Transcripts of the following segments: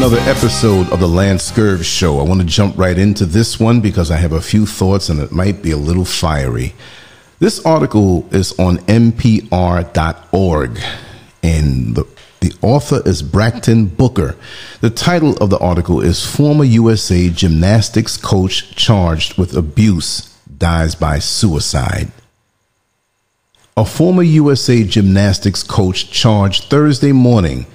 another episode of the Lance Scurv Show. I want to jump right into this one because I have a few thoughts and it might be a little fiery. This article is on NPR.org and the, the author is Brakkton Booker. The title of the article is Former USA Gymnastics Coach Charged with Abuse Dies by Suicide. A former USA Gymnastics coach charged Thursday morning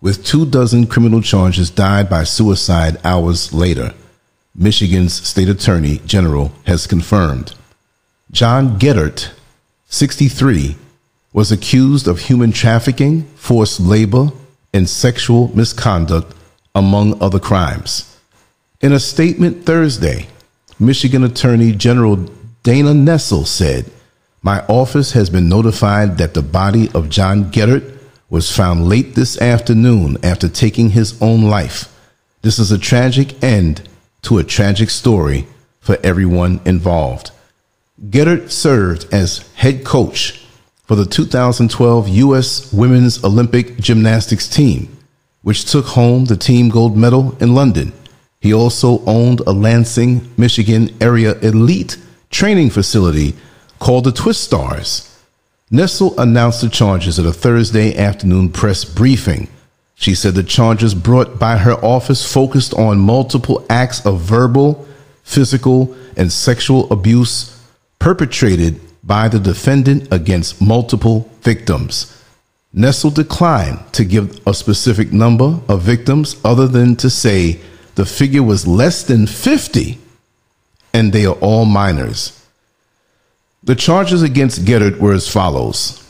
with two dozen criminal charges died by suicide hours later, Michigan's state attorney general has confirmed. John Geddert, 63, was accused of human trafficking, forced labor, and sexual misconduct, among other crimes. In a statement Thursday, Michigan Attorney General Dana Nessel said, My office has been notified that the body of John Geddert was found late this afternoon after taking his own life. This is a tragic end to a tragic story for everyone involved. Geddert served as head coach for the 2012 U.S. Women's Olympic Gymnastics team, which took home the team gold medal in London. He also owned a Lansing, Michigan area elite training facility called the Twistars Nessel announced the charges at a Thursday afternoon press briefing. She said the charges brought by her office focused on multiple acts of verbal, physical, and sexual abuse perpetrated by the defendant against multiple victims. Nessel declined to give a specific number of victims other than to say the figure was less than 50 and they are all minors. The charges against Geddert were as follows.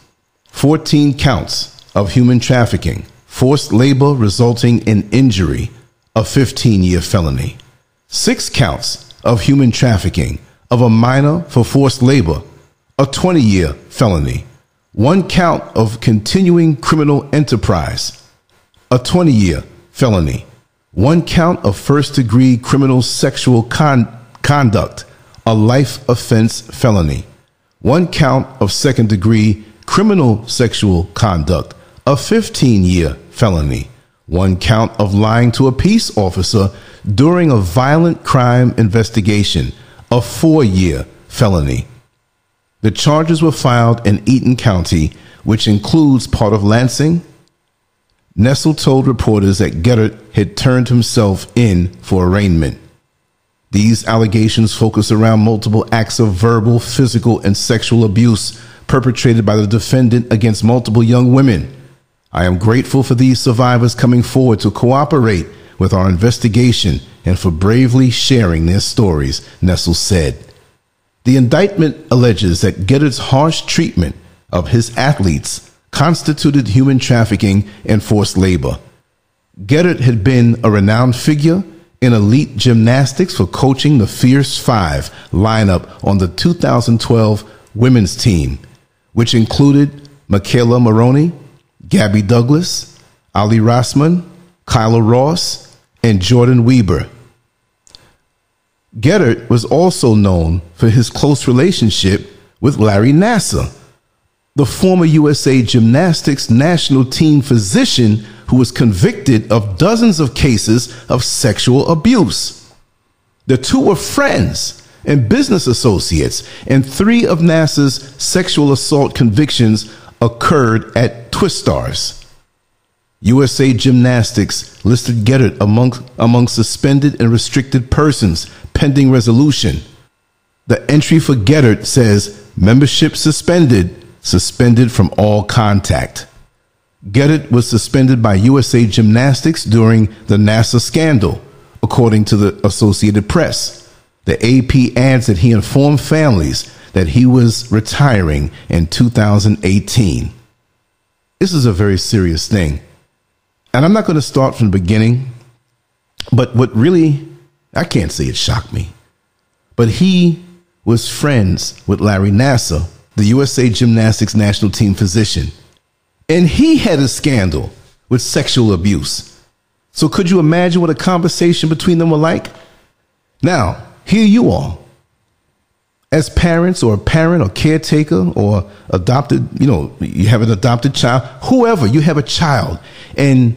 14 counts of human trafficking, forced labor resulting in injury, a 15 year felony, six counts of human trafficking of a minor for forced labor, a 20 year felony, one count of continuing criminal enterprise, a 20 year felony, one count of first degree criminal sexual con- conduct, a life offense felony one count of second degree criminal sexual conduct, a 15 year felony, one count of lying to a peace officer during a violent crime investigation, a four year felony. The charges were filed in Eaton County, which includes part of Lansing. Nessel told reporters that Geddert had turned himself in for arraignment. These allegations focus around multiple acts of verbal, physical, and sexual abuse perpetrated by the defendant against multiple young women. I am grateful for these survivors coming forward to cooperate with our investigation and for bravely sharing their stories, Nessel said. The indictment alleges that Geddert's harsh treatment of his athletes constituted human trafficking and forced labor. Geddert had been a renowned figure in elite gymnastics for coaching the Fierce Five lineup on the 2012 women's team, which included McKayla Maroney, Gabby Douglas, Aly Raisman, Kyla Ross, and Jordan Wieber. Geddert was also known for his close relationship with Larry Nassar, the former USA Gymnastics national team physician who was convicted of dozens of cases of sexual abuse. The two were friends and business associates, and three of Nassar's sexual assault convictions occurred at Twistars. USA Gymnastics listed Geddert among, among suspended and restricted persons pending resolution. The entry for Geddert says membership suspended, suspended from all contact. Geddert was suspended by USA Gymnastics during the Nassar scandal, according to the Associated Press. The AP adds that he informed families that he was retiring in 2018. This is a very serious thing. And I'm not going to start from the beginning, but what really, I can't say it shocked me, but he was friends with Larry Nassar, the USA Gymnastics national team physician. And he had a scandal with sexual abuse. So could you imagine what a conversation between them were like? Now, here you are. As parents or a parent or caretaker or adopted, you know, you have an adopted child, whoever, you have a child, and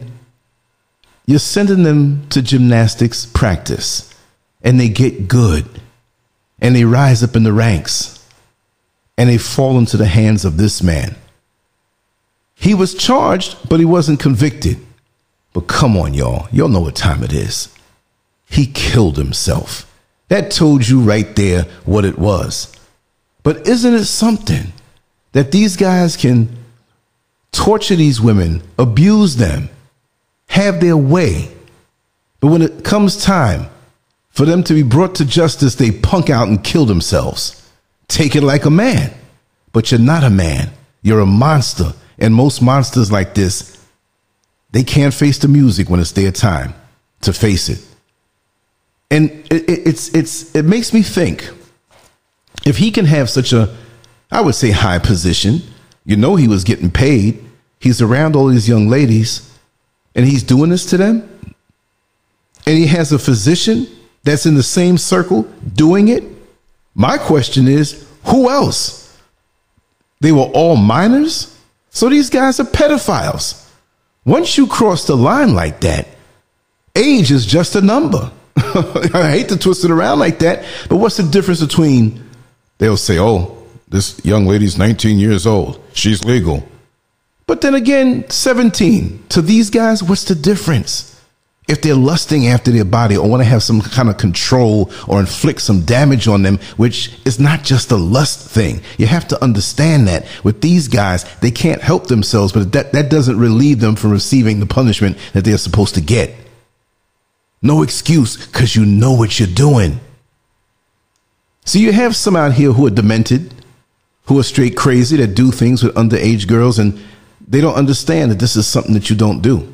you're sending them to gymnastics practice and they get good and they rise up in the ranks and they fall into the hands of this man. He was charged, but he wasn't convicted. But come on, y'all. Y'all know what time it is. He killed himself. That told you right there what it was. But isn't it something that these guys can torture these women, abuse them, have their way? But when it comes time for them to be brought to justice, they punk out and kill themselves. Take it like a man. But you're not a man. You're a monster. And most monsters like this, they can't face the music when it's their time to face it. And it, it, it's, it's, it makes me think if he can have such a, I would say, high position, you know, he was getting paid. He's around all these young ladies and he's doing this to them. And he has a physician that's in the same circle doing it. My question is who else? They were all minors? So these guys are pedophiles. Once you cross the line like that, age is just a number. I hate to twist it around like that, but what's the difference between they'll say, oh, this young lady's 19 years old, she's legal. But then again, 17. To these guys, what's the difference? If they're lusting after their body or want to have some kind of control or inflict some damage on them, which is not just a lust thing. You have to understand that with these guys, they can't help themselves, but that, that doesn't relieve them from receiving the punishment that they're supposed to get. No excuse because you know what you're doing. So you have some out here who are demented, who are straight crazy that do things with underage girls and they don't understand that this is something that you don't do.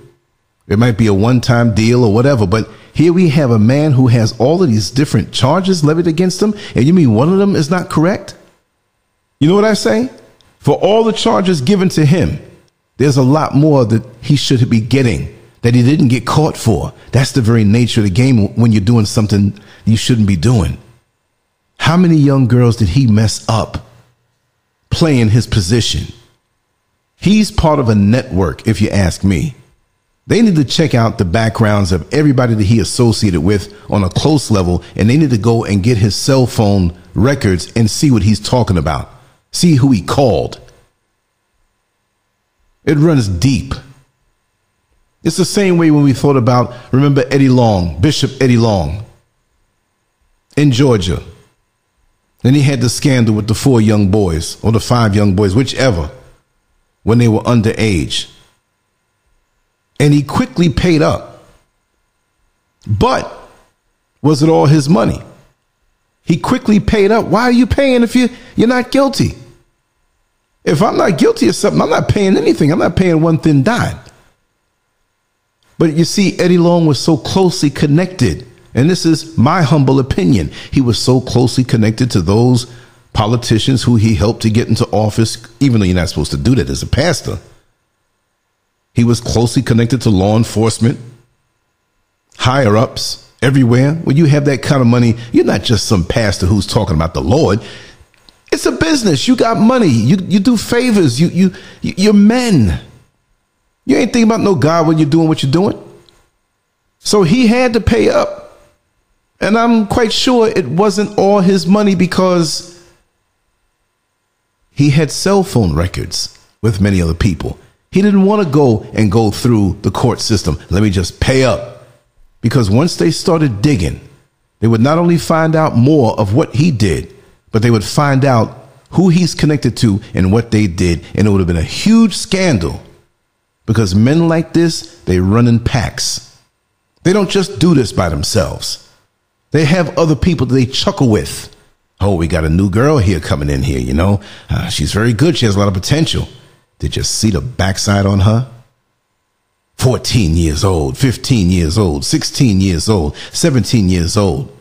It might be a one time deal or whatever, but here we have a man who has all of these different charges levied against him, and you mean one of them is not correct? You know what I say? For all the charges given to him, there's a lot more that he should be getting that he didn't get caught for. That's the very nature of the game when you're doing something you shouldn't be doing. How many young girls did he mess up playing his position? He's part of a network, if you ask me. They need to check out the backgrounds of everybody that he associated with on a close level, and they need to go and get his cell phone records and see what he's talking about. See who he called. It runs deep. It's the same way when we thought about, remember Eddie Long, Bishop Eddie Long in Georgia. Then he had the scandal with the four young boys or the five young boys, whichever, when they were underage and he quickly paid up. But was it all his money? He quickly paid up. Why are you paying if you, you're not guilty? If I'm not guilty of something, I'm not paying anything. I'm not paying one thin dime. But you see, Eddie Long was so closely connected. And this is my humble opinion. He was so closely connected to those politicians who he helped to get into office, even though you're not supposed to do that as a pastor. He was closely connected to law enforcement, higher ups everywhere. When you have that kind of money, you're not just some pastor who's talking about the Lord. It's a business. You got money. You you do favors. You you you're men. You ain't thinking about no God when you're doing what you're doing. So he had to pay up. And I'm quite sure it wasn't all his money because he had cell phone records with many other people. He didn't want to go and go through the court system. Let me just pay up. Because once they started digging, they would not only find out more of what he did, but they would find out who he's connected to and what they did. And it would have been a huge scandal because men like this, they run in packs. They don't just do this by themselves. They have other people that they chuckle with. Oh, we got a new girl here coming in here, you know. Uh, she's very good. She has a lot of potential. Did you see the backside on her? 14 years old, 15 years old, 16 years old, 17 years old.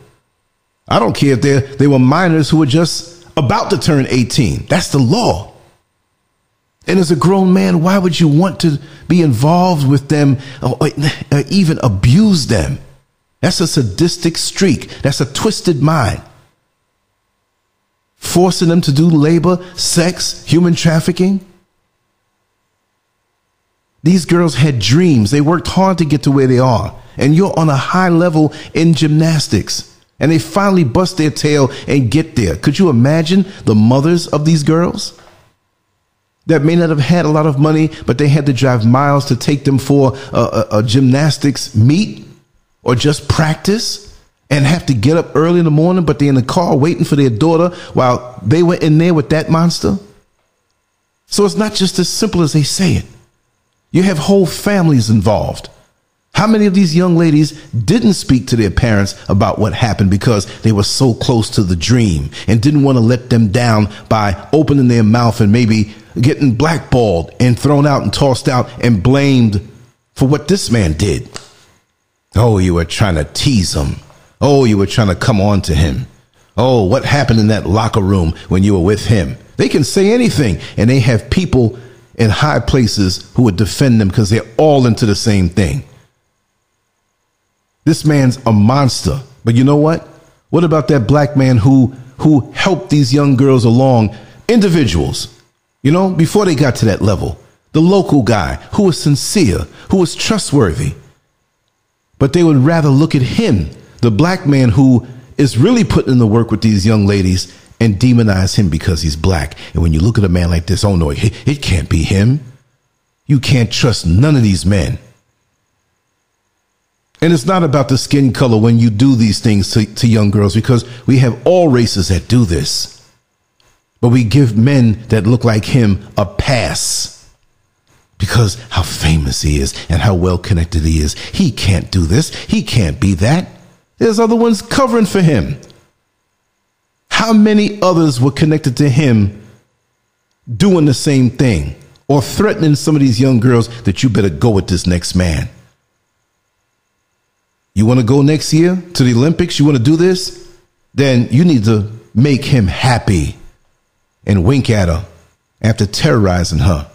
I don't care if they they were minors who were just about to turn 18. That's the law. And as a grown man, why would you want to be involved with them or, or even abuse them? That's a sadistic streak. That's a twisted mind. Forcing them to do labor, sex, human trafficking. These girls had dreams. They worked hard to get to where they are. And you're on a high level in gymnastics. And they finally bust their tail and get there. Could you imagine the mothers of these girls? That may not have had a lot of money, but they had to drive miles to take them for a, a, a gymnastics meet or just practice and have to get up early in the morning, but they're in the car waiting for their daughter while they were in there with that monster. So it's not just as simple as they say it. You have whole families involved. How many of these young ladies didn't speak to their parents about what happened because they were so close to the dream and didn't want to let them down by opening their mouth and maybe getting blackballed and thrown out and tossed out and blamed for what this man did? Oh, you were trying to tease him. Oh, you were trying to come on to him. Oh, what happened in that locker room when you were with him? They can say anything, and they have people in high places who would defend them because they're all into the same thing. This man's a monster. But you know what? What about that black man who who helped these young girls along, individuals, you know, before they got to that level? The local guy who was sincere, who was trustworthy. But they would rather look at him, the black man who is really putting in the work with these young ladies and demonize him because he's black. And when you look at a man like this, oh no, it, it can't be him. You can't trust none of these men. And it's not about the skin color when you do these things to, to young girls because we have all races that do this. But we give men that look like him a pass because how famous he is and how well connected he is. He can't do this. He can't be that. There's other ones covering for him. How many others were connected to him doing the same thing or threatening some of these young girls that you better go with this next man? You want to go next year to the Olympics? You want to do this? Then you need to make him happy and wink at her after terrorizing her.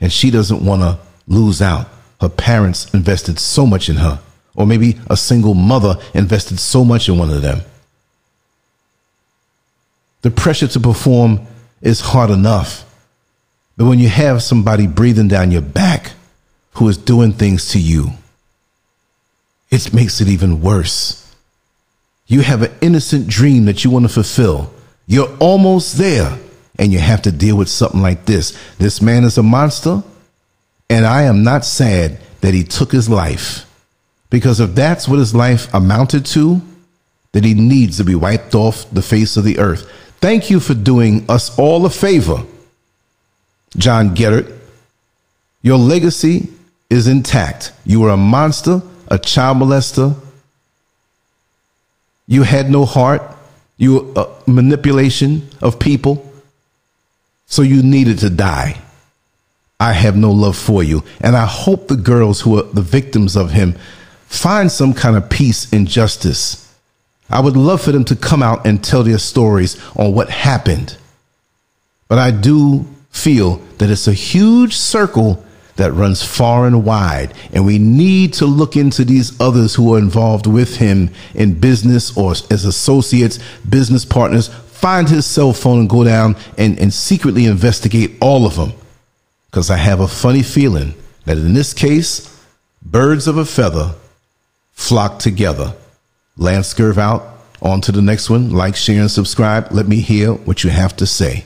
And she doesn't want to lose out. Her parents invested so much in her, or maybe a single mother invested so much in one of them. The pressure to perform is hard enough. But when you have somebody breathing down your back who is doing things to you, it makes it even worse. You have an innocent dream that you want to fulfill. You're almost there, and you have to deal with something like this. This man is a monster, and I am not sad that he took his life. Because if that's what his life amounted to, then he needs to be wiped off the face of the earth. Thank you for doing us all a favor, John Geddert. Your legacy is intact. You were a monster, a child molester. You had no heart. You were a manipulation of people. So you needed to die. I have no love for you. And I hope the girls who are the victims of him find some kind of peace and justice I would love for them to come out and tell their stories on what happened. But I do feel that it's a huge circle that runs far and wide. And we need to look into these others who are involved with him in business or as associates, business partners. Find his cell phone and go down and, and secretly investigate all of them. Because I have a funny feeling that in this case, birds of a feather flock together. Lance Scurv out. On to the next one. Like, share, and subscribe. Let me hear what you have to say.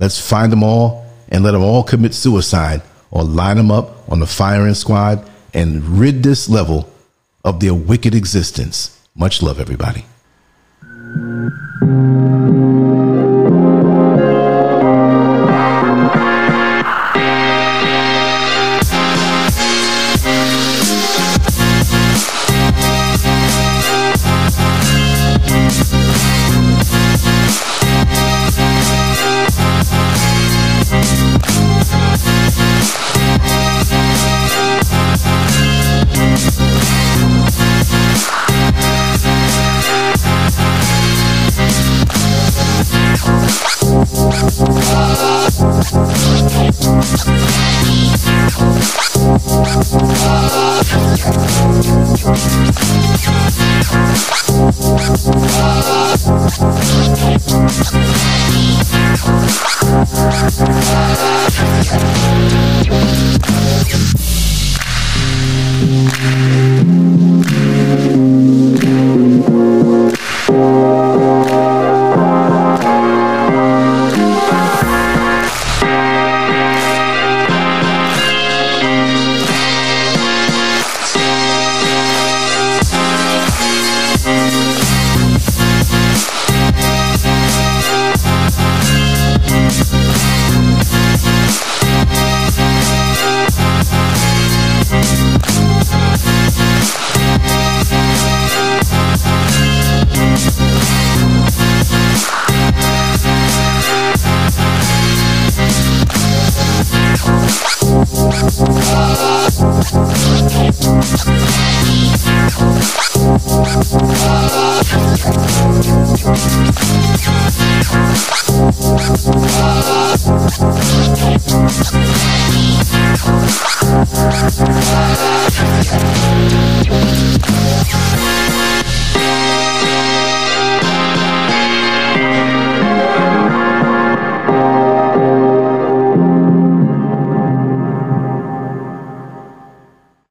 Let's find them all and let them all commit suicide or line them up on the firing squad and rid this level of their wicked existence. Much love, everybody. Thank